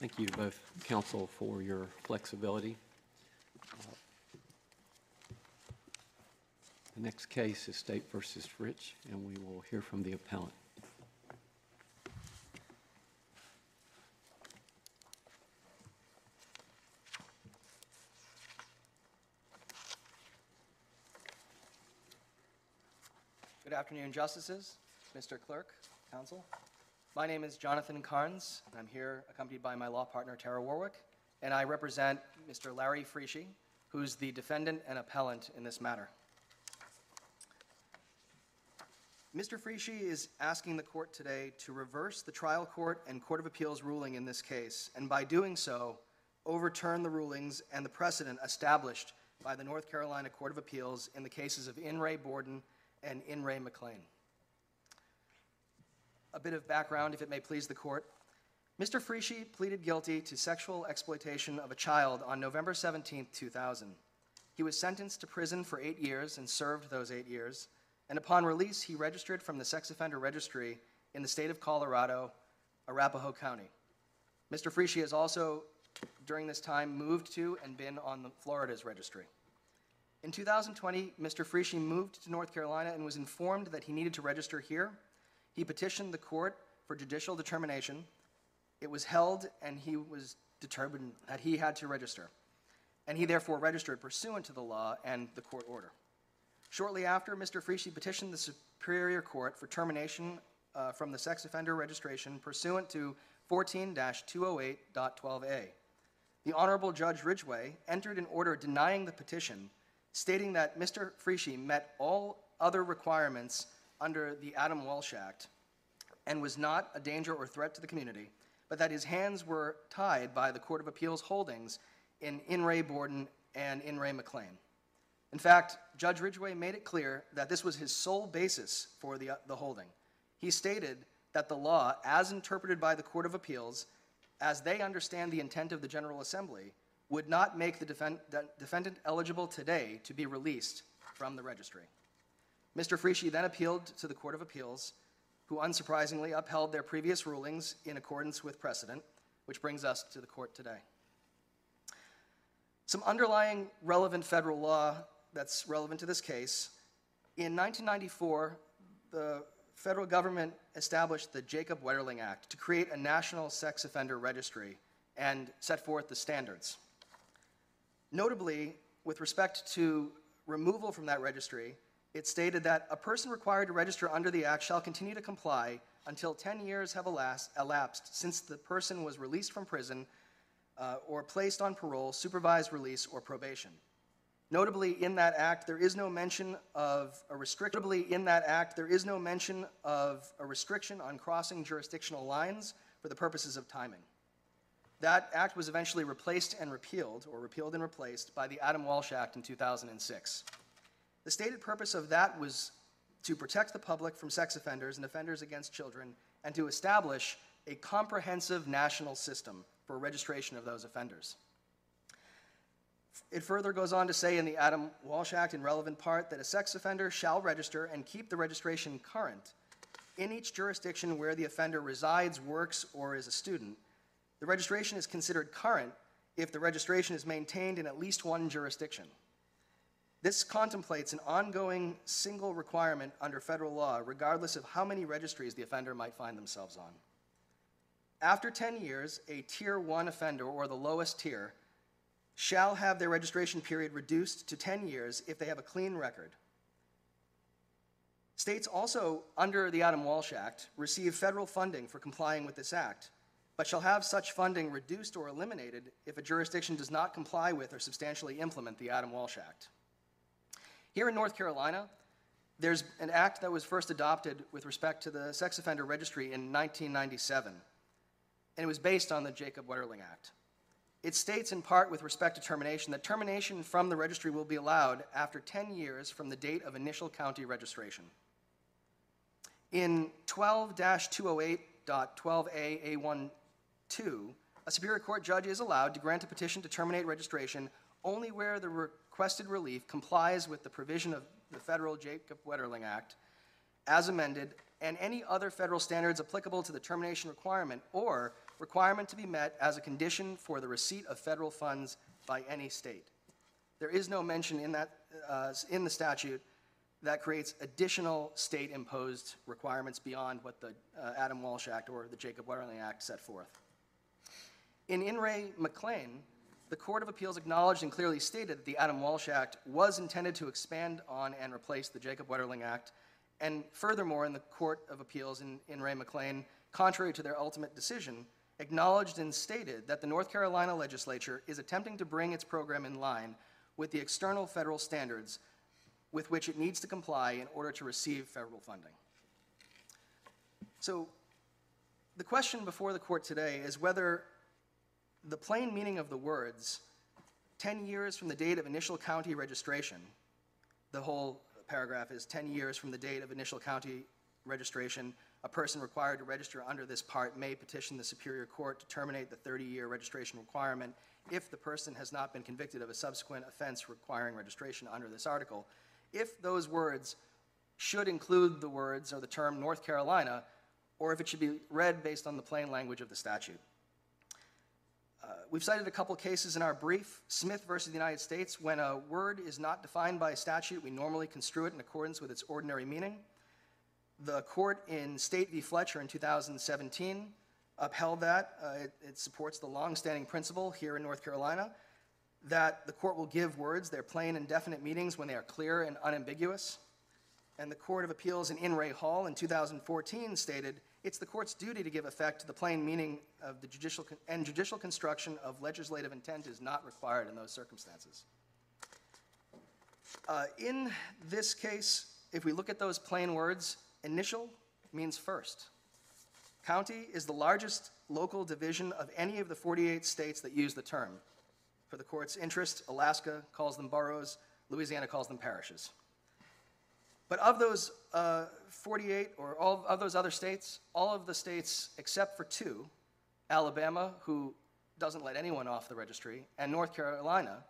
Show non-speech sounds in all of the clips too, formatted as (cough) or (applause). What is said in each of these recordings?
Thank you both counsel for your flexibility. Uh, The next case is State versus Rich, and we will hear from the appellant. Good afternoon, Justices, Mr. Clerk, Counsel. My name is Jonathan Carnes. I'm here accompanied by my law partner, Tara Warwick, and I represent Mr. Larry Fritsche, who's the defendant and appellant in this matter. Mr. Fritsche is asking the court today to reverse the trial court and Court of Appeals ruling in this case, and by doing so, overturn the rulings and the precedent established by the North Carolina Court of Appeals in the cases of In re Borden and In re McLean. A bit of background, if it may please the court. Mr. Fritsche pleaded guilty to sexual exploitation of a child on November 17, 2000. He was sentenced to prison for eight years and served those eight years. And upon release, he registered from the sex offender registry in the state of Colorado, Arapahoe County. Mr. Fritsche has also, during this time, moved to and been on the Florida's registry. In 2020, Mr. Fritsche moved to North Carolina and was informed that he needed to register here. He petitioned the court for judicial determination. It was held, and he was determined that he had to register. And he therefore registered pursuant to the law and the court order. Shortly after, Mr. Fritsche petitioned the Superior Court for termination uh, from the sex offender registration pursuant to 14-208.12a. The Honorable Judge Ridgway entered an order denying the petition, stating that Mr. Fritsche met all other requirements under the Adam Walsh Act and was not a danger or threat to the community, but that his hands were tied by the Court of Appeals holdings in In re Borden and In re McLean. In fact, Judge Ridgway made it clear that this was his sole basis for the, the holding. He stated that the law, as interpreted by the Court of Appeals, as they understand the intent of the General Assembly, would not make the defen- the defendant eligible today to be released from the registry. Mr. Fritsche then appealed to the Court of Appeals, who unsurprisingly upheld their previous rulings in accordance with precedent, which brings us to the court today. Some underlying relevant federal law that's relevant to this case. In 1994, the federal government established the Jacob Wetterling Act to create a national sex offender registry and set forth the standards. Notably, with respect to removal from that registry, it stated that a person required to register under the Act shall continue to comply until 10 years have elapsed, since the person was released from prison uh, or placed on parole, supervised release, or probation. Notably, in that act, there is no mention of a restriction. Notably, in that act, there is no mention of a restriction on crossing jurisdictional lines for the purposes of timing. That act was eventually replaced and repealed, or repealed and replaced, by the Adam Walsh Act in 2006. The stated purpose of that was to protect the public from sex offenders and offenders against children, and to establish a comprehensive national system for registration of those offenders. It further goes on to say in the Adam Walsh Act, in relevant part, that a sex offender shall register and keep the registration current in each jurisdiction where the offender resides, works, or is a student. The registration is considered current if the registration is maintained in at least one jurisdiction. This contemplates an ongoing single requirement under federal law, regardless of how many registries the offender might find themselves on. After 10 years, a Tier 1 offender, or the lowest tier, shall have their registration period reduced to 10 years if they have a clean record. States also, under the Adam Walsh Act, receive federal funding for complying with this act, but shall have such funding reduced or eliminated if a jurisdiction does not comply with or substantially implement the Adam Walsh Act. Here in North Carolina, there's an act that was first adopted with respect to the sex offender registry in 1997, and it was based on the Jacob Wetterling Act. It states in part with respect to termination that termination from the registry will be allowed after 10 years from the date of initial county registration. In 12 208.12a.a12, a Superior Court judge is allowed to grant a petition to terminate registration only where the requested relief complies with the provision of the federal Jacob Wetterling Act as amended and any other federal standards applicable to the termination requirement, or requirement to be met as a condition for the receipt of federal funds by any state. There is no mention in that, uh, in the statute that creates additional state-imposed requirements beyond what the uh, Adam Walsh Act or the Jacob Wetterling Act set forth. In In re McLean, the Court of Appeals acknowledged and clearly stated that the Adam Walsh Act was intended to expand on and replace the Jacob Wetterling Act. And furthermore, in the Court of Appeals in In re McLean, contrary to their ultimate decision, acknowledged and stated that the North Carolina legislature is attempting to bring its program in line with the external federal standards with which it needs to comply in order to receive federal funding. So the question before the court today is whether the plain meaning of the words, 10 years from the date of initial county registration, the whole paragraph is 10 years from the date of initial county registration, a person required to register under this part may petition the Superior Court to terminate the 30-year registration requirement if the person has not been convicted of a subsequent offense requiring registration under this article. If those words should include the words or the term North Carolina, or if it should be read based on the plain language of the statute. Uh, We've cited a couple cases in our brief. Smith versus the United States, when a word is not defined by statute, we normally construe it in accordance with its ordinary meaning. The court in State v. Fletcher in 2017 upheld that. Uh, It it supports the longstanding principle here in North Carolina that the court will give words their plain and definite meanings when they are clear and unambiguous. And the Court of Appeals in In re Hall in 2014 stated, "It's the court's duty to give effect to the plain meaning of the judicial, con- and judicial construction of legislative intent is not required in those circumstances." Uh, In this case, if we look at those plain words, initial means first. County is the largest local division of any of the 48 states that use the term. For the court's interest, Alaska calls them boroughs, Louisiana calls them parishes. But of those uh, 48, or all of those other states, all of the states except for two, Alabama, who doesn't let anyone off the registry, and North Carolina,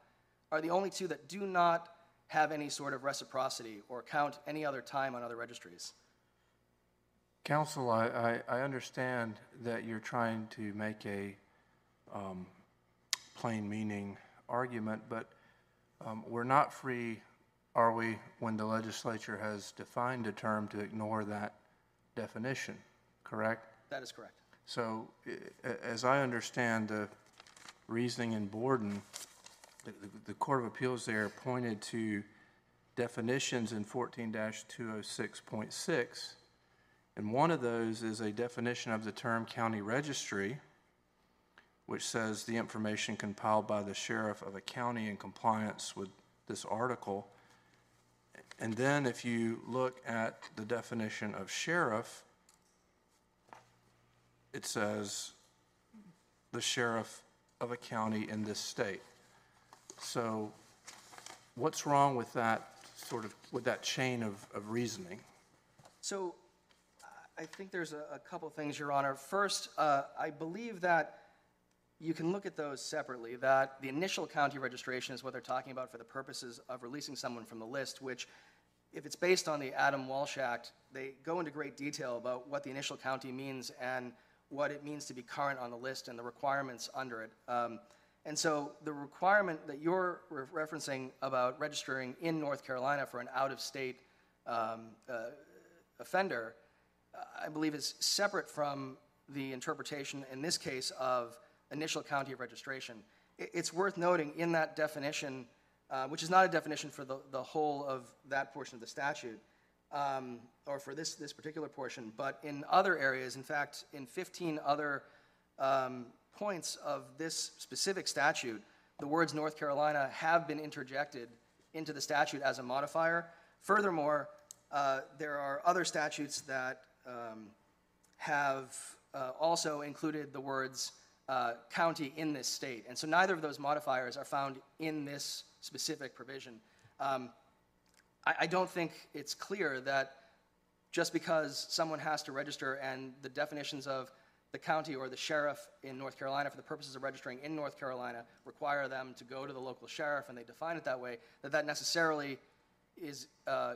are the only two that do not have any sort of reciprocity or count any other time on other registries. Counsel, I, I, I understand that you're trying to make a um, plain meaning argument, but um, we're not free, are we, when the legislature has defined a term to ignore that definition, correct? That is correct. So, i- a- as I understand the reasoning in Borden, the, the- the Court of Appeals there pointed to definitions in 14-206.6, And one of those is a definition of the term county registry, which says the information compiled by the sheriff of a county in compliance with this article. And then if you look at the definition of sheriff, it says the sheriff of a county in this state. So what's wrong with that sort of, with that chain of, of reasoning? So I think there's a, a couple things, Your Honor. First, uh, I believe that you can look at those separately, that the initial county registration is what they're talking about for the purposes of releasing someone from the list, which, if it's based on the Adam Walsh Act, they go into great detail about what the initial county means and what it means to be current on the list and the requirements under it. Um, And so the requirement that you're re- referencing about registering in North Carolina for an out-of-state um, uh, offender, uh, I believe is separate from the interpretation, in this case, of initial county of registration. It's worth noting in that definition, uh, which is not a definition for the, the whole of that portion of the statute, um, or for this, this particular portion, but in other areas, in fact, in 15 other um, points of this specific statute, the words North Carolina have been interjected into the statute as a modifier. Furthermore, uh, there are other statutes that um, have uh, also included the words uh, county in this state. And so neither of those modifiers are found in this specific provision. Um, I, I don't think it's clear that just because someone has to register and the definitions of the county or the sheriff in North Carolina for the purposes of registering in North Carolina require them to go to the local sheriff and they define it that way, that that necessarily is, uh,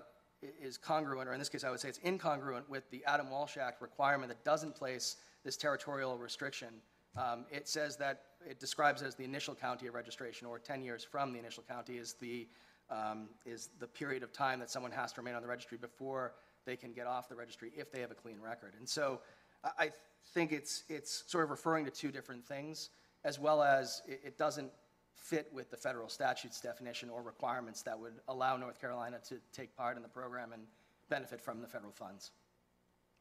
is congruent, or in this case, I would say it's incongruent with the Adam Walsh Act requirement that doesn't place this territorial restriction Um, It says that, it describes as the initial county of registration, or 10 years from the initial county is the, um, is the period of time that someone has to remain on the registry before they can get off the registry if they have a clean record. And so I, I think it's, it's sort of referring to two different things, as well as it, it doesn't fit with the federal statutes definition or requirements that would allow North Carolina to take part in the program and benefit from the federal funds. (coughs)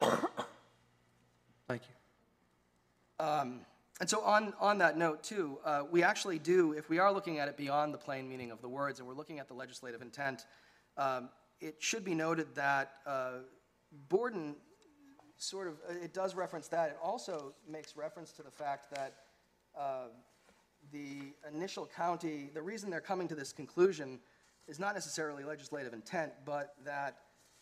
Thank you. And so on, on that note, too, uh, we actually do, if we are looking at it beyond the plain meaning of the words, and we're looking at the legislative intent, um, it should be noted that uh, Borden sort of, uh, it does reference that. It also makes reference to the fact that uh, the initial county, the reason they're coming to this conclusion is not necessarily legislative intent, but that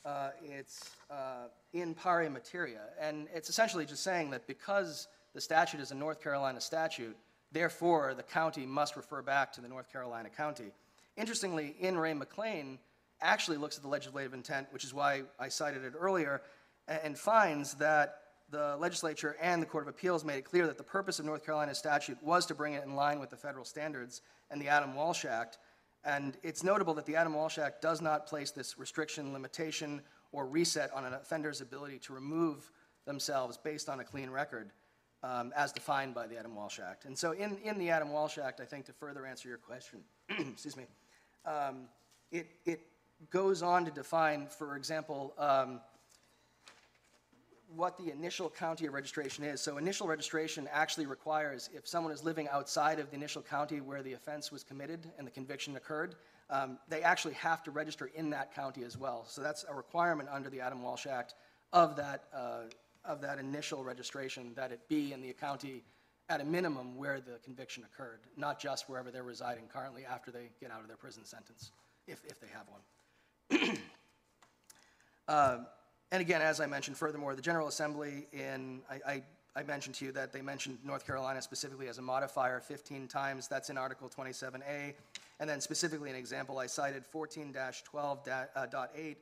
uh, it's uh, in pari materia. And it's essentially just saying that because the statute is a North Carolina statute, therefore, the county must refer back to the North Carolina county. Interestingly, in re McLean actually looks at the legislative intent, which is why I cited it earlier, and finds that the legislature and the Court of Appeals made it clear that the purpose of North Carolina's statute was to bring it in line with the federal standards and the Adam Walsh Act. And it's notable that the Adam Walsh Act does not place this restriction, limitation, or reset on an offender's ability to remove themselves based on a clean record, um, as defined by the Adam Walsh Act. And so in, in the Adam Walsh Act, I think to further answer your question, (clears throat) excuse me, um, it, it goes on to define, for example, um, what the initial county of registration is. So initial registration actually requires, if someone is living outside of the initial county where the offense was committed and the conviction occurred, um, they actually have to register in that county as well. So that's a requirement under the Adam Walsh Act of that, uh, of that initial registration, that it be in the county at a minimum where the conviction occurred, not just wherever they're residing currently after they get out of their prison sentence, if, if they have one. (clears throat) And again, as I mentioned, furthermore, the General Assembly in, I, I, I mentioned to you that they mentioned North Carolina specifically as a modifier 15 times. That's in Article 27A. And then specifically an example I cited, 14-12.8,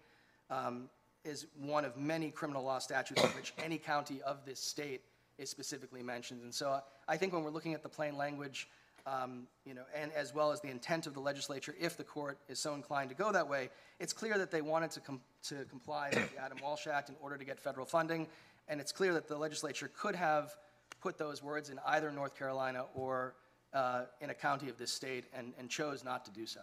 um, is one of many criminal law statutes in which any county of this state is specifically mentioned. And so I think when we're looking at the plain language, um, you know, and as well as the intent of the legislature, if the court is so inclined to go that way, it's clear that they wanted to, com- to comply with the Adam Walsh Act in order to get federal funding, and it's clear that the legislature could have put those words in either North Carolina or uh, in a county of this state, and, and chose not to do so.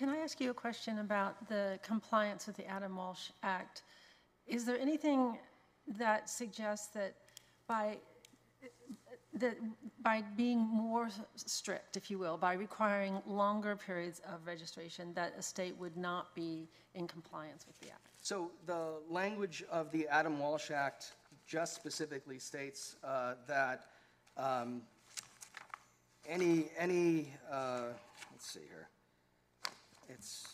Can I ask you a question about the compliance with the Adam Walsh Act? Is there anything that suggests that by, that by being more strict, if you will, by requiring longer periods of registration, that a state would not be in compliance with the act? So the language of the Adam Walsh Act just specifically states uh, that um, any, any, uh, let's see here. It's,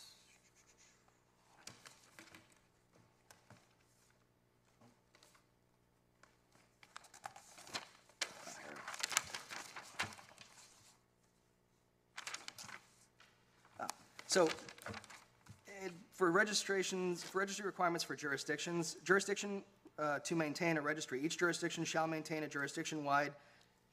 So, it- for registrations, for registry requirements for jurisdictions, jurisdiction uh, to maintain a registry, each jurisdiction shall maintain a jurisdiction-wide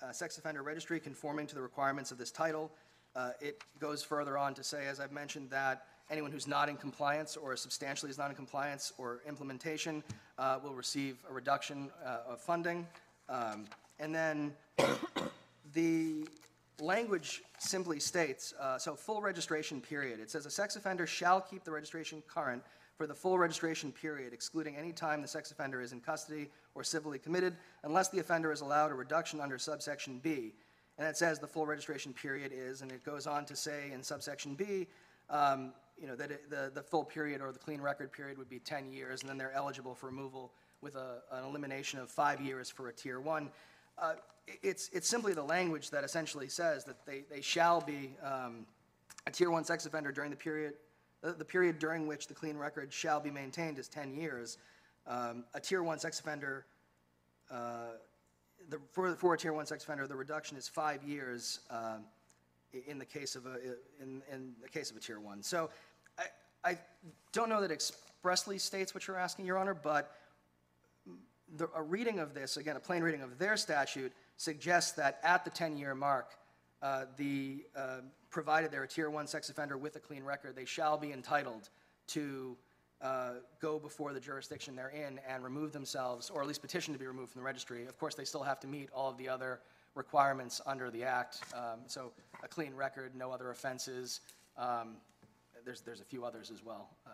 uh, sex offender registry conforming to the requirements of this title. Uh, It goes further on to say, as I've mentioned, that anyone who's not in compliance or substantially is not in compliance or implementation uh, will receive a reduction uh, of funding. Um, And then (coughs) the language simply states, uh, so full registration period. It says a sex offender shall keep the registration current for the full registration period, excluding any time the sex offender is in custody or civilly committed, unless the offender is allowed a reduction under subsection B. And it says the full registration period is, and it goes on to say in subsection B, um, you know, that it, the, the full period or the clean record period would be 10 years, and then they're eligible for removal with a, an elimination of five years for a tier one. Uh, It's, it's simply the language that essentially says that they, they shall be um, a tier one sex offender during the period, the, the period during which the clean record shall be maintained is 10 years. Um, A tier one sex offender, uh, the, for, for a tier one sex offender, the reduction is five years um, in the case of a, in, in the case of a tier one. So I, I don't know that expressly states what you're asking, Your Honor, but the, a reading of this, again, a plain reading of their statute, suggests that at the 10-year mark, uh, the, uh, provided they're a Tier 1 sex offender with a clean record, they shall be entitled to uh, go before the jurisdiction they're in and remove themselves, or at least petition to be removed from the registry. Of course, they still have to meet all of the other requirements under the act. Um, So a clean record, no other offenses. Um, There's, there's a few others as well uh,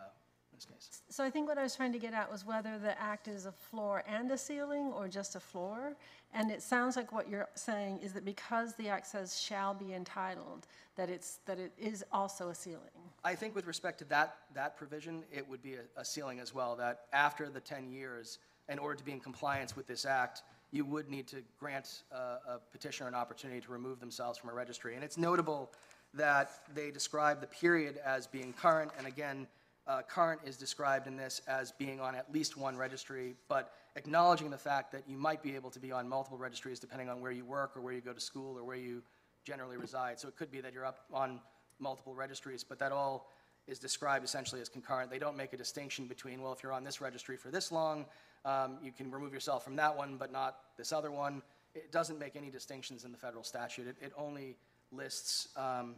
in this case. So I think what I was trying to get at was whether the act is a floor and a ceiling, or just a floor. And it sounds like what you're saying is that because the act says shall be entitled, that it's, that it is also a ceiling. I think with respect to that, that provision, it would be a, a ceiling as well, that after the 10 years, in order to be in compliance with this act, you would need to grant a, a petitioner an opportunity to remove themselves from a registry. And it's notable that they describe the period as being current, and again, uh, current is described in this as being on at least one registry, but acknowledging the fact that you might be able to be on multiple registries depending on where you work or where you go to school or where you generally reside. So it could be that you're up on multiple registries, but that all is described essentially as concurrent. They don't make a distinction between, well, if you're on this registry for this long, um, you can remove yourself from that one, but not this other one. It doesn't make any distinctions in the federal statute. It, it only lists um,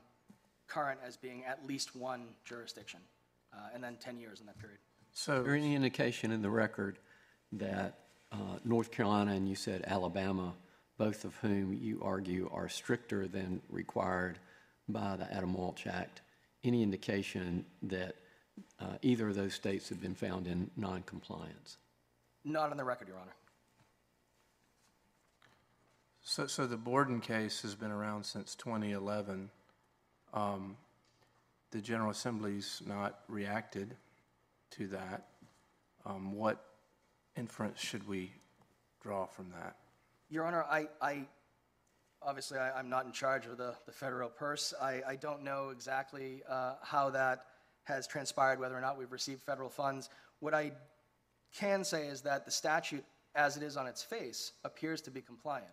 current as being at least one jurisdiction, uh, and then 10 years in that period. So, Is there any indication in the record that uh, North Carolina and you said Alabama, both of whom you argue are stricter than required by the Adam Walsh Act, any indication that uh, either of those states have been found in noncompliance? Not on the record, Your Honor. so, so the Borden case has been around since 2011. Um, The General Assembly's not reacted to that. Um, What inference should we draw from that? Your Honor, I, I, obviously, I, I'm not in charge of the, the federal purse. I, I don't know exactly uh, how that has transpired, whether or not we've received federal funds. What I can say is that the statute, as it is on its face, appears to be compliant.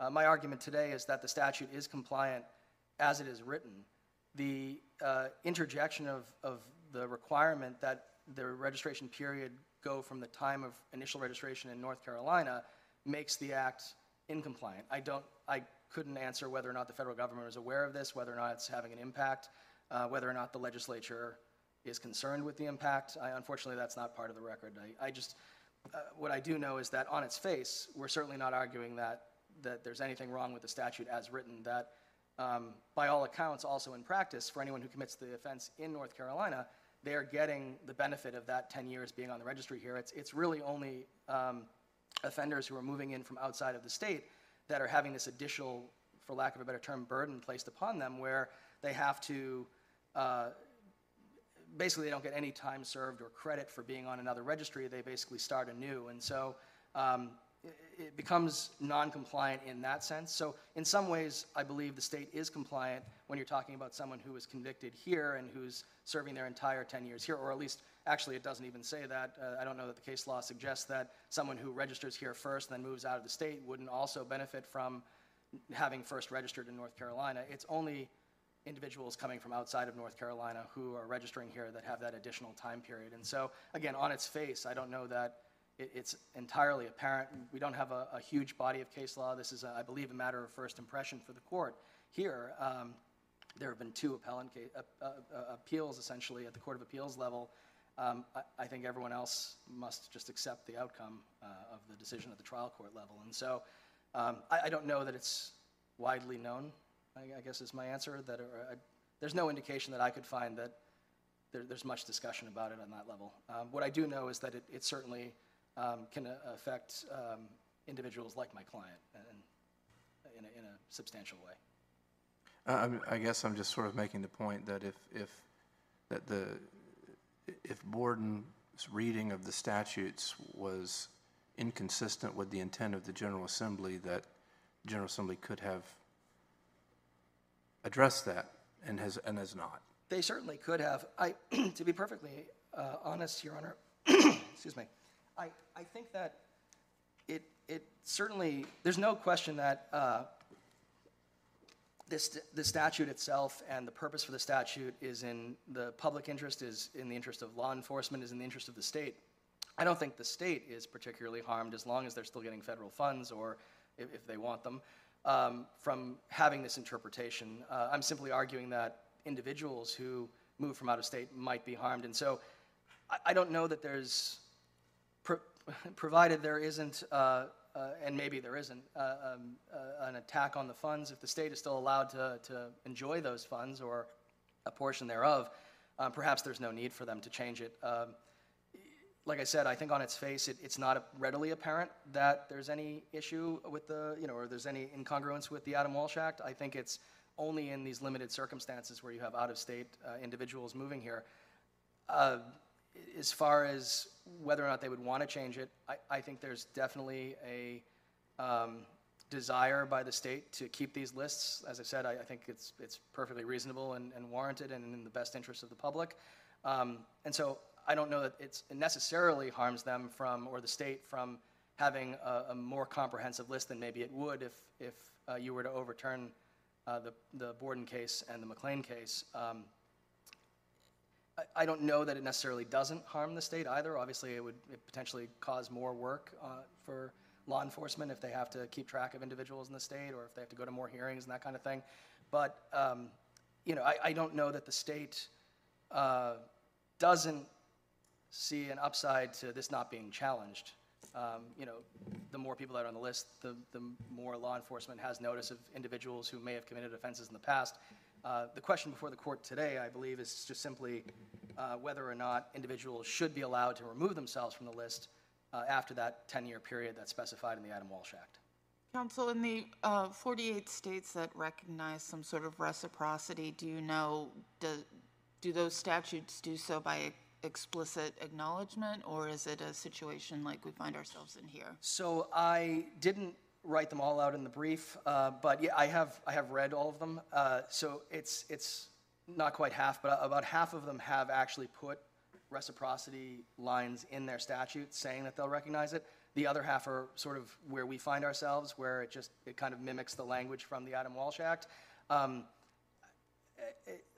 Uh, My argument today is that the statute is compliant as it is written. The uh, interjection of, of the requirement that the registration period go from the time of initial registration in North Carolina makes the act incompliant. I don't, I couldn't answer whether or not the federal government is aware of this, whether or not it's having an impact, uh, whether or not the legislature is concerned with the impact. I, unfortunately, that's not part of the record. I, I just, uh, what I do know is that on its face, we're certainly not arguing that, that there's anything wrong with the statute as written, that um, by all accounts, also in practice, for anyone who commits the offense in North Carolina, they are getting the benefit of that 10 years being on the registry here. It's, it's really only um, offenders who are moving in from outside of the state that are having this additional, for lack of a better term, burden placed upon them where they have to, uh, basically, they don't get any time served or credit for being on another registry. They basically start anew. And so um, it, becomes non-compliant in that sense. So in some ways, I believe the state is compliant when you're talking about someone who was convicted here and who's serving their entire 10 years here, or at least, actually, it doesn't even say that. Uh, I don't know that the case law suggests that someone who registers here first, then moves out of the state, wouldn't also benefit from having first registered in North Carolina. It's only individuals coming from outside of North Carolina who are registering here that have that additional time period. And so, again, on its face, I don't know that it, it's entirely apparent. We don't have a, a huge body of case law. This is, a, I believe, a matter of first impression for the court. Here, um, there have been two appellant ca- uh, uh, uh, appeals, essentially, at the Court of Appeals level. Um, I, I think everyone else must just accept the outcome uh, of the decision at the trial court level. And so, um, I, I don't know that it's widely known, I, I guess is my answer, that, I- there's no indication that I could find that there, there's much discussion about it on that level. Um, What I do know is that it, it certainly um, can uh, affect um, individuals like my client and, in a, in a substantial way. Uh, I guess I'm just sort of making the point that if, if, that the, if Borden's reading of the statutes was inconsistent with the intent of the General Assembly, that General Assembly could have addressed that and has, and has not. They certainly could have. I, (clears throat) to be perfectly uh, honest, Your Honor, (clears throat) excuse me, I, I think that it, it certainly, there's no question that uh, this, the statute itself and the purpose for the statute is in the public interest, is in the interest of law enforcement, is in the interest of the state. I don't think the state is particularly harmed as long as they're still getting federal funds or if, if they want them um, from having this interpretation. Uh, I'm simply arguing that individuals who move from out of state might be harmed. And so I, I don't know that there's, pro- (laughs) provided there isn't, uh, and maybe there isn't, uh, um, uh, an attack on the funds, if the state is still allowed to, to enjoy those funds or a portion thereof, um, perhaps there's no need for them to change it. Um, like I said, I think on its face, it, it's not readily apparent that there's any issue with the, you know, or there's any incongruence with the Adam Walsh Act. I think it's only in these limited circumstances where you have out-of-state uh, individuals moving here. Uh, as far as whether or not they would want to change it, I, I think there's definitely a um, desire by the state to keep these lists. As I said, I, I think it's, it's perfectly reasonable and, and warranted and in the best interest of the public. Um, and so I don't know that it necessarily harms them from, or the state from having a, a more comprehensive list than maybe it would if, if uh, you were to overturn uh, the, the Borden case and the McLean case. Um, I- I don't know that it necessarily doesn't harm the state either. Obviously, it would it potentially cause more work uh, for law enforcement if they have to keep track of individuals in the state or if they have to go to more hearings and that kind of thing. But, um, you know, I, I don't know that the state uh, doesn't see an upside to this not being challenged. Um, You know, the more people that are on the list, the, the more law enforcement has notice of individuals who may have committed offenses in the past. Uh, The question before the court today, I believe, is just simply uh, whether or not individuals should be allowed to remove themselves from the list uh, after that 10-year period that's specified in the Adam Walsh Act. Council, in the uh, 48 states that recognize some sort of reciprocity, do you know, do, do those statutes do so by explicit acknowledgement, or is it a situation like we find ourselves in here? So I didn't write them all out in the brief, uh, but yeah, I have, I have read all of them. Uh, So it's, it's not quite half, but about half of them have actually put reciprocity lines in their statute saying that they'll recognize it. The other half are sort of where we find ourselves, where it just, it kind of mimics the language from the Adam Walsh Act. Um,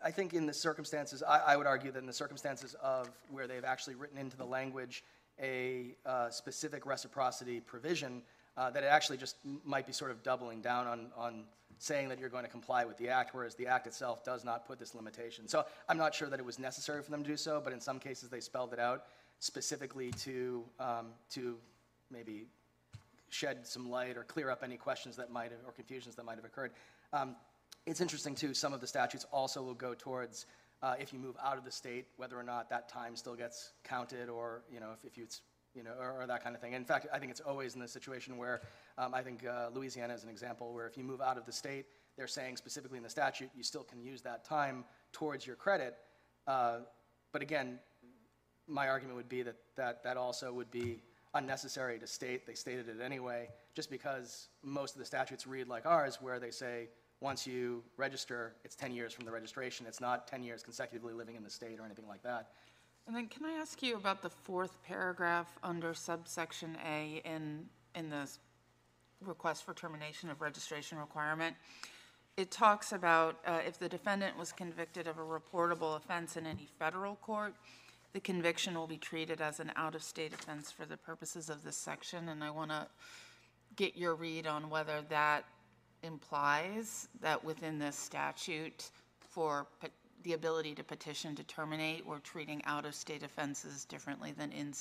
I think in the circumstances, I, I would argue that in the circumstances of where they've actually written into the language a uh, specific reciprocity provision, uh, that it actually just might be sort of doubling down on, on saying that you're going to comply with the act, whereas the act itself does not put this limitation. So I'm not sure that it was necessary for them to do so, but in some cases they spelled it out specifically to, um, to maybe shed some light or clear up any questions that might have, or confusions that might have occurred. Um, It's interesting, too, some of the statutes also will go towards, uh, if you move out of the state, whether or not that time still gets counted, or, you know, if if you, you know, or or that kind of thing. In fact, I think it's always in the situation where, um, I think uh, Louisiana is an example, where if you move out of the state, they're saying specifically in the statute, you still can use that time towards your credit. Uh, But again, my argument would be that, that that also would be unnecessary to state. They stated it anyway, just because most of the statutes read like ours, where they say, once you register, it's 10 years from the registration. It's not 10 years consecutively living in the state or anything like that. And then can I ask you about the fourth paragraph under subsection A in, in the request for termination of registration requirement? It talks about uh, if the defendant was convicted of a reportable offense in any federal court, the conviction will be treated as an out-of-state offense for the purposes of this section, and I want to get your read on whether that implies that within this statute for the ability to petition to terminate, we're treating out-of-state offenses differently than in,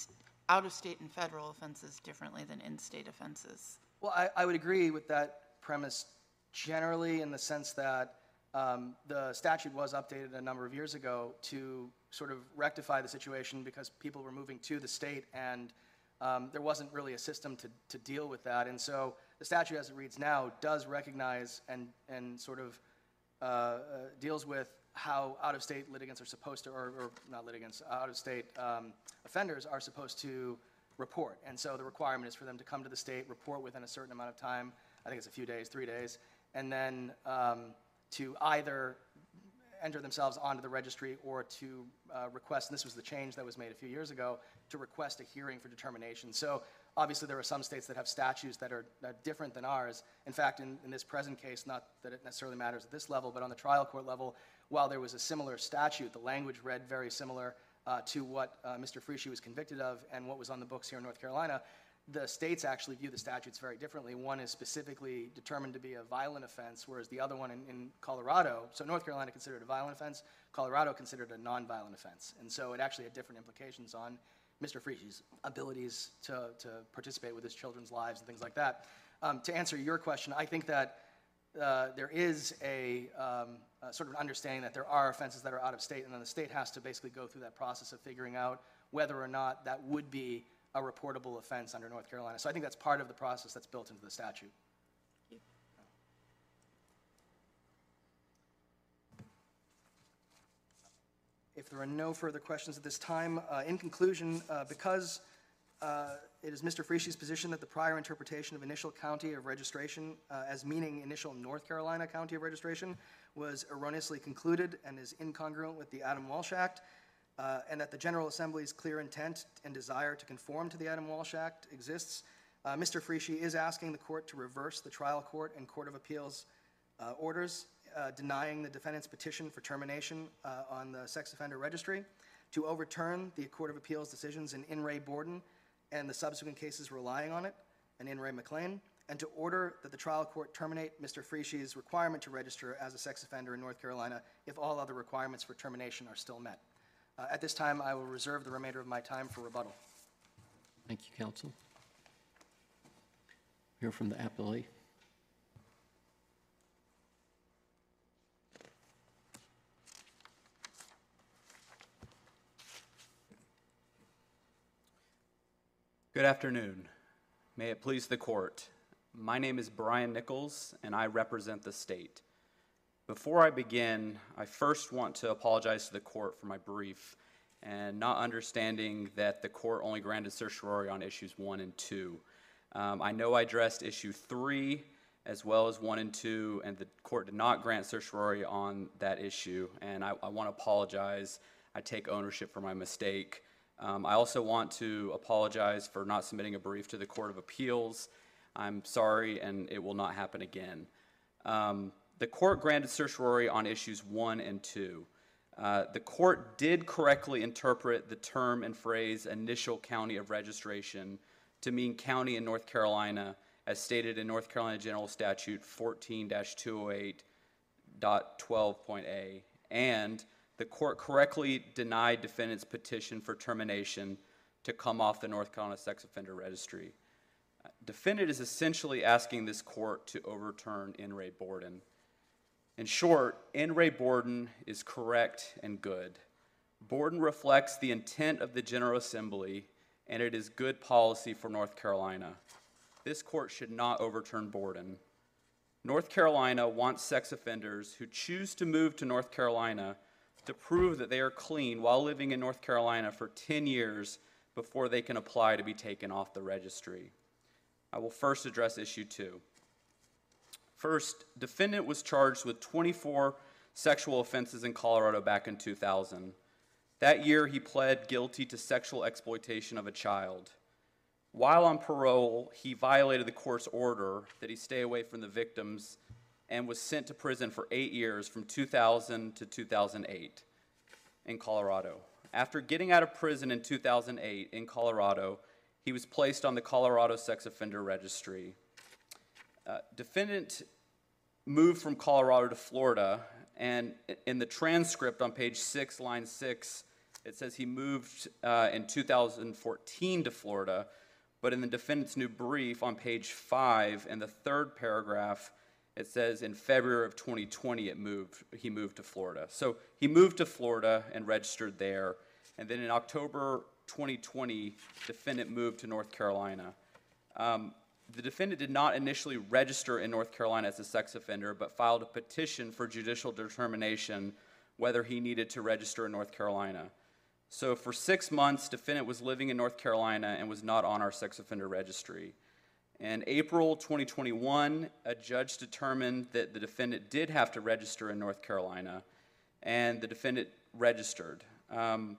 out-of-state and federal offenses differently than in-state offenses. Well, I, I would agree with that premise generally in the sense that um, the statute was updated a number of years ago to sort of rectify the situation because people were moving to the state and um, there wasn't really a system to, to deal with that. And so the statute as it reads now does recognize and, and sort of uh, uh, deals with how out-of-state litigants are supposed to, or, or not litigants, out-of-state um, offenders are supposed to report. And so the requirement is for them to come to the state, report within a certain amount of time, I think it's a few days, three days, and then um, to either enter themselves onto the registry or to uh, request, and this was the change that was made a few years ago, to request a hearing for determination. So obviously, there are some states that have statutes that are uh, different than ours. In fact, in, in this present case, not that it necessarily matters at this level, but on the trial court level, while there was a similar statute, the language read very similar, uh, to what uh, Mr. Fritsche was convicted of and what was on the books here in North Carolina, the states actually view the statutes very differently. One is specifically determined to be a violent offense, whereas the other one in, in Colorado, so North Carolina considered a violent offense, Colorado considered a nonviolent offense. And so it actually had different implications on Mr. Fritsche's abilities to, to participate with his children's lives and things like that. Um, to answer your question, I think that uh, there is a, um, a sort of an understanding that there are offenses that are out of state, and then the state has to basically go through that process of figuring out whether or not that would be a reportable offense under North Carolina. So I think that's part of the process that's built into the statute. If there are no further questions at this time, uh, in conclusion, uh, because uh, it is Mr. Fritsche's position that the prior interpretation of initial county of registration uh, as meaning initial North Carolina county of registration was erroneously concluded and is incongruent with the Adam Walsh Act, uh, and that the General Assembly's clear intent and desire to conform to the Adam Walsh Act exists, uh, Mr. Frischie is asking the court to reverse the trial court and Court of Appeals uh, orders uh, denying the defendant's petition for termination uh, on the sex offender registry, to overturn the Court of Appeals decisions in In re Borden and the subsequent cases relying on it, and In re McLean, and to order that the trial court terminate Mr. Fritsche's requirement to register as a sex offender in North Carolina if all other requirements for termination are still met. Uh, At this time, I will reserve the remainder of my time for rebuttal. Thank you, counsel. Hear from the appellee. Good afternoon. May it please the court. My name is Brian Nichols, and I represent the state. Before I begin, I first want to apologize to the court for my brief and not understanding that the court only granted certiorari on issues one and two. Um, I know I addressed issue three as well as one and two, and the court did not grant certiorari on that issue, and I, I want to apologize. I take ownership for my mistake. Um, I also want to apologize for not submitting a brief to the Court of Appeals. I'm sorry, and it will not happen again. Um, the court granted certiorari on issues one and two. Uh, the court did correctly interpret the term and phrase initial county of registration to mean county in North Carolina as stated in North Carolina General Statute 14-208.12.a. And the court correctly denied defendant's petition for termination to come off the North Carolina Sex Offender Registry. Defendant is essentially asking this court to overturn In re Borden. In short, In re Borden is correct and good. Borden reflects the intent of the General Assembly, and it is good policy for North Carolina. This court should not overturn Borden. North Carolina wants sex offenders who choose to move to North Carolina to prove that they are clean while living in North Carolina for 10 years before they can apply to be taken off the registry. I will first address issue two. First, defendant was charged with 24 sexual offenses in Colorado back in 2000. That year, he pled guilty to sexual exploitation of a child. While on parole, he violated the court's order that he stay away from the victims and was sent to prison for eight years from 2000 to 2008 in Colorado. After getting out of prison in 2008 in Colorado, he was placed on the Colorado Sex Offender Registry. Uh, defendant moved from Colorado to Florida, and in the transcript on page six, line six, it says he moved uh, in 2014 to Florida, but in the defendant's new brief on page five, in the third paragraph, it says in February of 2020 it moved, he moved to Florida. So he moved to Florida and registered there, and then in October 2020, defendant moved to North Carolina. Um, the defendant did not initially register in North Carolina as a sex offender, but filed a petition for judicial determination whether he needed to register in North Carolina. So for six months, defendant was living in North Carolina and was not on our sex offender registry. In April 2021, a judge determined that the defendant did have to register in North Carolina, and the defendant registered. Um,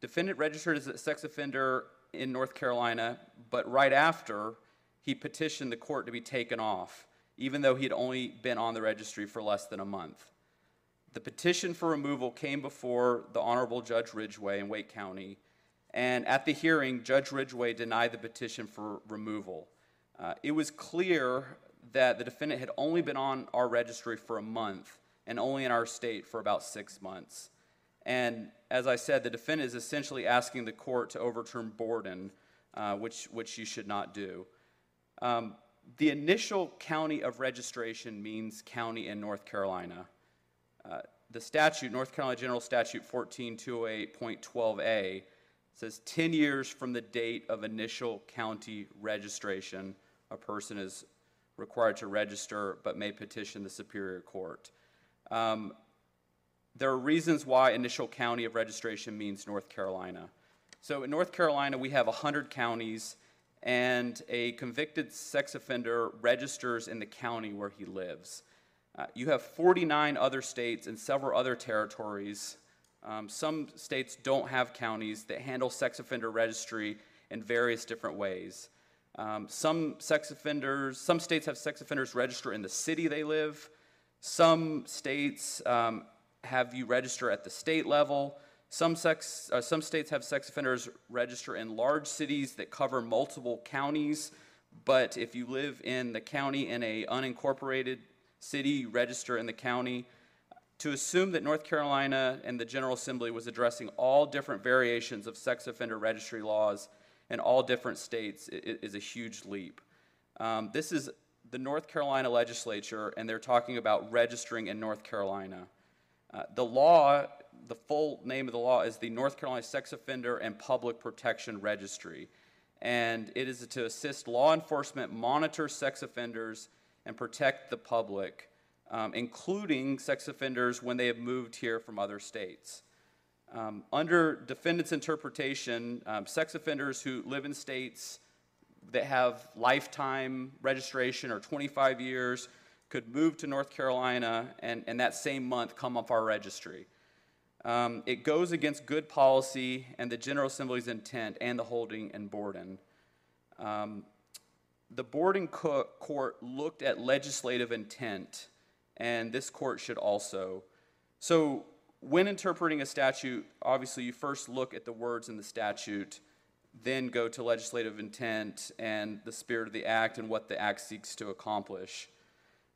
defendant registered as a sex offender in North Carolina, but right after, he petitioned the court to be taken off, even though he'd only been on the registry for less than a month. the petition for removal came before the Honorable Judge Ridgway in Wake County, and at the hearing, Judge Ridgway denied the petition for removal. Uh, It was clear that the defendant had only been on our registry for a month and only in our state for about six months. And as I said, the defendant is essentially asking the court to overturn Borden, uh, which, which you should not do. Um, the initial county of registration means county in North Carolina. Uh, the statute, North Carolina General Statute 14208.12a, says 10 years from the date of initial county registration, a person is required to register but may petition the Superior Court. Um, there are reasons why initial county of registration means North Carolina. So in North Carolina, we have 100 counties, and a convicted sex offender registers in the county where he lives. Uh, you have 49 other states and several other territories. Um, some states don't have counties that handle sex offender registry in various different ways. Um, some sex offenders, some states have sex offenders register in the city they live. Some states um, have you register at the state level. Some, sex, uh, some states have sex offenders register in large cities that cover multiple counties, but if you live in the county in a unincorporated city, you register in the county. To assume that North Carolina and the General Assembly was addressing all different variations of sex offender registry laws in all different states is a huge leap. Um, this is the North Carolina legislature, and they're talking about registering in North Carolina. Uh, the law, the full name of the law is the North Carolina Sex Offender and Public Protection Registry. And it is to assist law enforcement monitor sex offenders and protect the public, um, including sex offenders when they have moved here from other states. Um, under defendant's interpretation, um, sex offenders who live in states that have lifetime registration or 25 years could move to North Carolina and, and that same month come off our registry. Um, it goes against good policy and the General Assembly's intent and the holding in Borden. Um, the Borden co- court looked at legislative intent, and this court should also. So, when interpreting a statute, obviously you first look at the words in the statute, then go to legislative intent and the spirit of the act and what the act seeks to accomplish.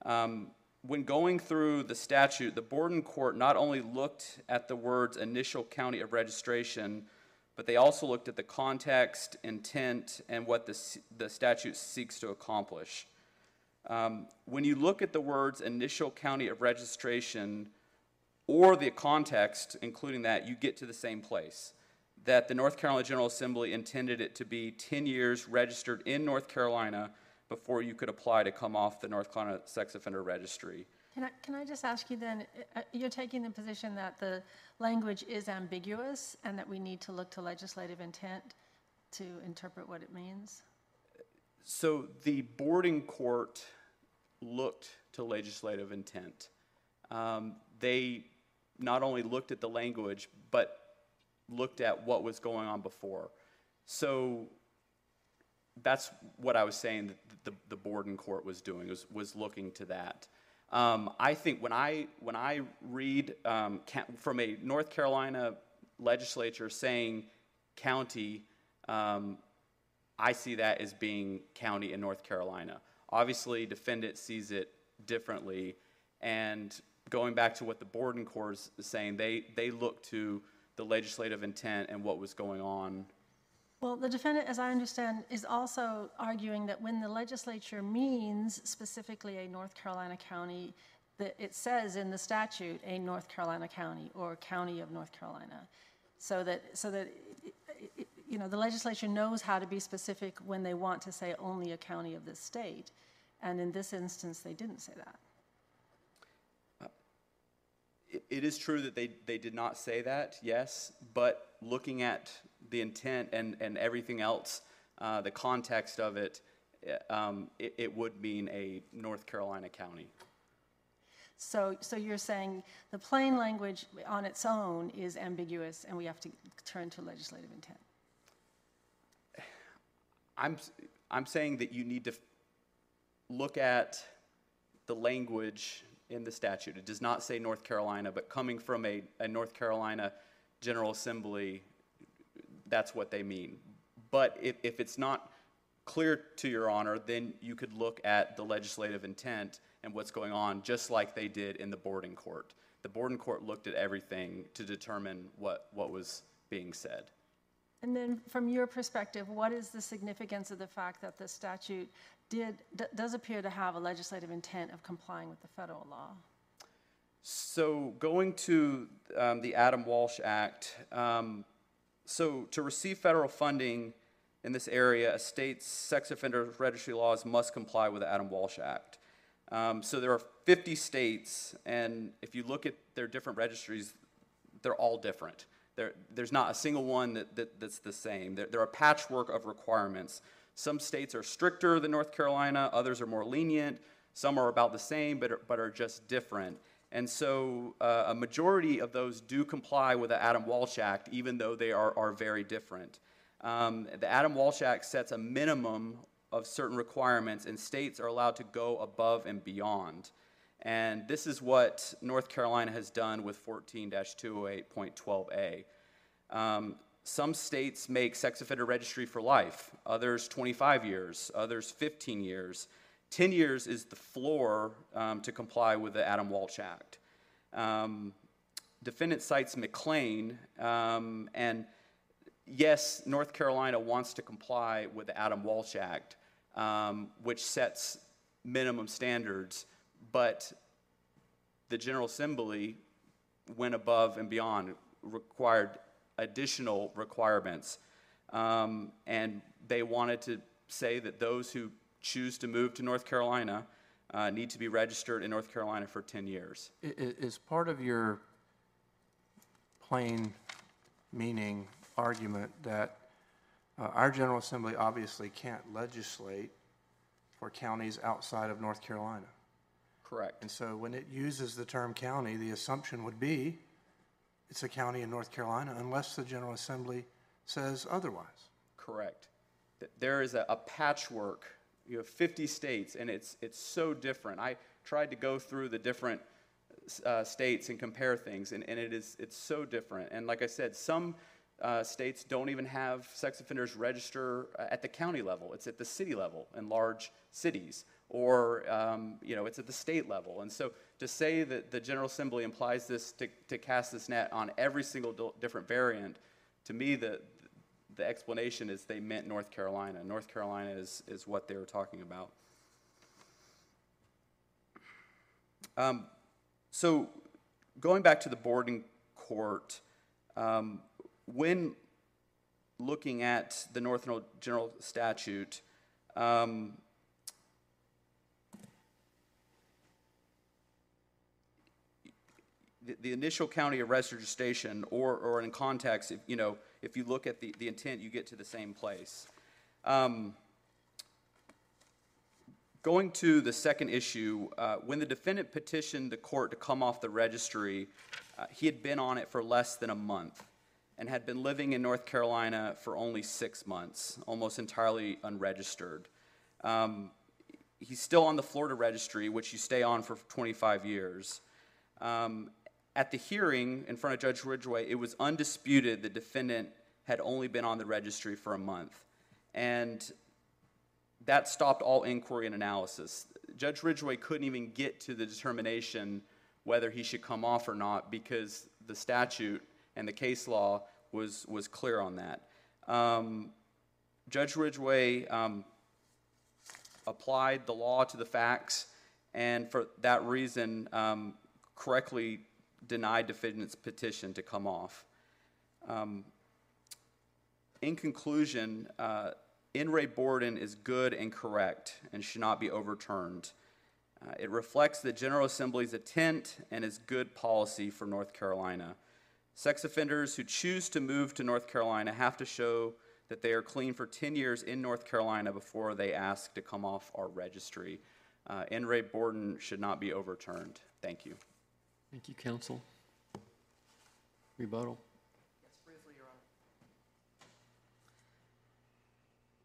Um, when going through the statute, the Borden court not only looked at the words initial county of registration, but they also looked at the context, intent, and what the, the statute seeks to accomplish. Um, when you look at the words initial county of registration or the context, including that, you get to the same place. That the North Carolina General Assembly intended it to be 10 years registered in North Carolina before you could apply to come off the North Carolina Sex Offender Registry. Can I, can I just ask you then, uh, you're taking the position that the language is ambiguous and that we need to look to legislative intent to interpret what it means? So the Borden court looked to legislative intent. Um, they not only looked at the language, but looked at what was going on before. So that's what I was saying that the, the Borden court was doing, was, was looking to that. Um, I think when I, when I read um, from a North Carolina legislature saying county, um, I see that as being county in North Carolina. Obviously, defendant sees it differently, and going back to what the Borden court is saying, they, they look to the legislative intent and what was going on. Well, the defendant, as I understand, is also arguing that when the legislature means specifically a North Carolina county, that it says in the statute, a North Carolina county or county of North Carolina. So that, so that, i- i- you know, the legislature knows how to be specific when they want to say only a county of this state. And in this instance, they didn't say that. It- is true that they, they did not say that, yes, but looking at the intent and, and everything else, uh, the context of it, uh, um, it, it would mean a North Carolina county. So, so you're saying the plain language on its own is ambiguous and we have to turn to legislative intent? I'm, I'm saying that you need to look at the language in the statute. It does not say North Carolina, but coming from a, a North Carolina General Assembly, that's what they mean. But if, if it's not clear to your honor, then you could look at the legislative intent and what's going on, just like they did in the Borden court. The Borden court looked at everything to determine what, what was being said. And then, from your perspective, what is the significance of the fact that the statute did, does appear to have a legislative intent of complying with the federal law? So going to um, the Adam Walsh Act, um, so to receive federal funding in this area, a state's sex offender registry laws must comply with the Adam Walsh Act. Um, so there are 50 states, and if you look at their different registries, they're all different. There, there's not a single one that, that, that's the same. There, are a patchwork of requirements. Some states are stricter than North Carolina, others are more lenient, some are about the same but are, but are just different. And so uh, a majority of those do comply with the Adam Walsh Act, even though they are, are very different. Um, the Adam Walsh Act sets a minimum of certain requirements, and states are allowed to go above and beyond. And this is what North Carolina has done with 14 208.12a. Um, some states make sex offender registry for life, others 25 years, others 15 years. 10 years is the floor um, to comply with the Adam Walsh Act. Um, defendant cites McLean, um, and yes, North Carolina wants to comply with the Adam Walsh Act, um, which sets minimum standards, but the General Assembly went above and beyond, required additional requirements. Um, and they wanted to say that those who choose to move to North Carolina uh, need to be registered in North Carolina for 10 years. Is part of your plain meaning argument that uh, our General Assembly obviously can't legislate for counties outside of North Carolina? Correct. And so when it uses the term county, the assumption would be it's a county in North Carolina unless the General Assembly says otherwise. Correct. There is a, a patchwork. You have 50 states, and it's it's so different. I tried to go through the different uh, states and compare things, and, and it is it's so different. And like I said, some uh, states don't even have sex offenders register uh, at the county level. It's at the city level in large cities, or um, you know, it's at the state level. And so to say that the General Assembly implies this to, to cast this net on every single different variant, to me, the the explanation is they meant North Carolina. North Carolina is, is what they were talking about. Um, so, going back to the Borden court, um, when looking at the North General Statute, um, the, initial county of registration, or, or in context, if, you know, if you look at the, the intent, you get to the same place. Um, going to the second issue, uh, when the defendant petitioned the court to come off the registry, uh, he had been on it for less than a month and had been living in North Carolina for only six months, almost entirely unregistered. Um, he's still on the Florida registry, which you stay on for 25 years. Um, at the hearing in front of Judge Ridgway, it was undisputed the defendant had only been on the registry for a month. And that stopped all inquiry and analysis. Judge Ridgway couldn't even get to the determination whether he should come off or not because the statute and the case law was, was clear on that. Um, Judge Ridgway um, applied the law to the facts, and for that reason, um, correctly denied defendant's petition to come off. Um, in conclusion, uh, In re Borden is good and correct and should not be overturned. Uh, it reflects the General Assembly's intent and is good policy for North Carolina. Sex offenders who choose to move to North Carolina have to show that they are clean for 10 years in North Carolina before they ask to come off our registry. Uh, In re Borden should not be overturned. Thank you. Thank you, counsel. Rebuttal? Yes, briefly, Your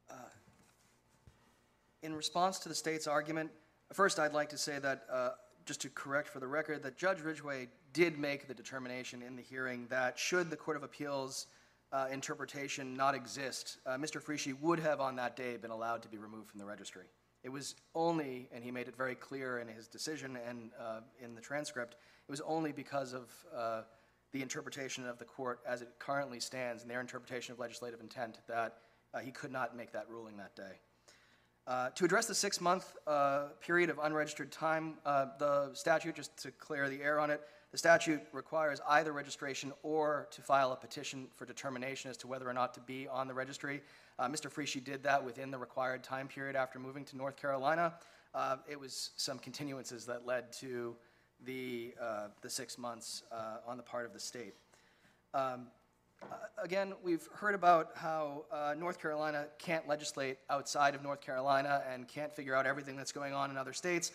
Honor. Uh, In response to the state's argument, first, I'd like to say that uh, just to correct for the record, that Judge Ridgway did make the determination in the hearing that should the Court of Appeals uh, interpretation not exist, uh, Mr. Fritsche would have on that day been allowed to be removed from the registry. It was only, and he made it very clear in his decision and uh, in the transcript, it was only because of uh, the interpretation of the court as it currently stands and their interpretation of legislative intent that uh, he could not make that ruling that day. Uh, To address the six-month uh, period of unregistered time, uh, the statute, just to clear the air on it, the statute requires either registration or to file a petition for determination as to whether or not to be on the registry. Uh, Mr. Fritsche did that within the required time period after moving to North Carolina. Uh, It was some continuances that led to the, uh, the six months uh, on the part of the state. Um, Again, we've heard about how uh, North Carolina can't legislate outside of North Carolina and can't figure out everything that's going on in other states,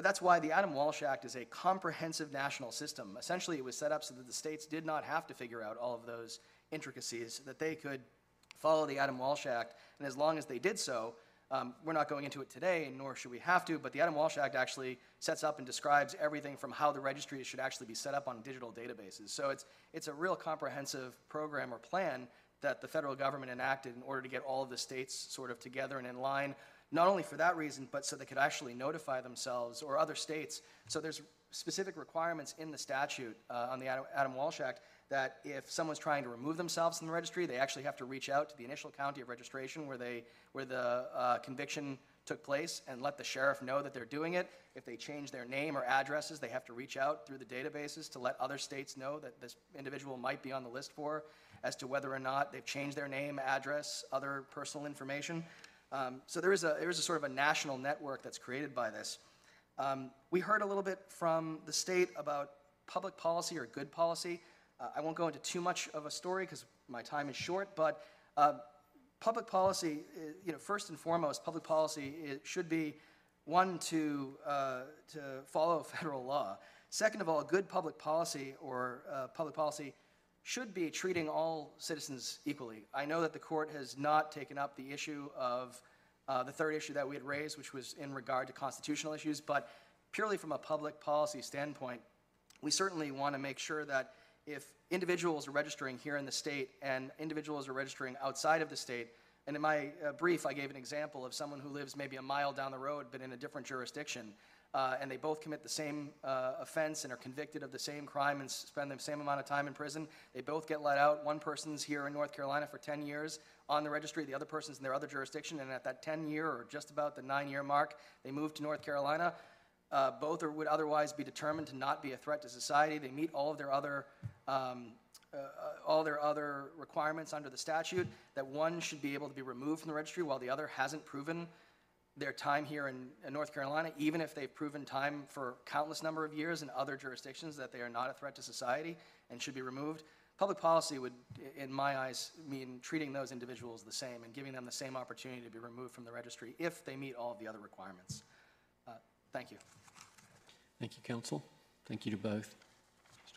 but that's why the Adam Walsh Act is a comprehensive national system. Essentially, it was set up so that the states did not have to figure out all of those intricacies, that they could follow the Adam Walsh Act, and as long as they did so, um, we're not going into it today, nor should we have to, but the Adam Walsh Act actually sets up and describes everything from how the registry should actually be set up on digital databases. So it's, it's a real comprehensive program or plan that the federal government enacted in order to get all of the states sort of together and in line, not only for that reason, but so they could actually notify themselves or other states. So there's specific requirements in the statute uh, on the Adam- Walsh Act that if someone's trying to remove themselves from the registry, they actually have to reach out to the initial county of registration where they, where the uh, conviction took place and let the sheriff know that they're doing it. If they change their name or addresses, they have to reach out through the databases to let other states know that this individual might be on the list for as to whether or not they've changed their name, address, other personal information. Um, So there is a, there is a sort of a national network that's created by this. Um, We heard a little bit from the state about public policy or good policy. Uh, I won't go into too much of a story because my time is short, but uh, public policy, uh, you know, first and foremost, public policy should be one to uh, to follow (laughs) federal law. Second of all, good public policy or uh, public policy should be treating all citizens equally. I know that the court has not taken up the issue of uh, the third issue that we had raised, which was in regard to constitutional issues, but purely from a public policy standpoint, we certainly want to make sure that if individuals are registering here in the state and individuals are registering outside of the state, and in my uh, brief, I gave an example of someone who lives maybe a mile down the road but in a different jurisdiction, uh, and they both commit the same uh, offense and are convicted of the same crime and spend the same amount of time in prison. They both get let out. One person's here in North Carolina for 10 years on the registry, the other person's in their other jurisdiction, and at that 10 year or just about the nine year mark, they move to North Carolina. Uh, both are, would otherwise be determined to not be a threat to society. They meet all of their other um, uh, all their other requirements under the statute, that one should be able to be removed from the registry while the other hasn't proven their time here in, in North Carolina, even if they've proven time for countless number of years in other jurisdictions that they are not a threat to society and should be removed. Public policy would, in my eyes, mean treating those individuals the same and giving them the same opportunity to be removed from the registry if they meet all of the other requirements. Uh, Thank you. Thank you, Counsel. Thank you to both.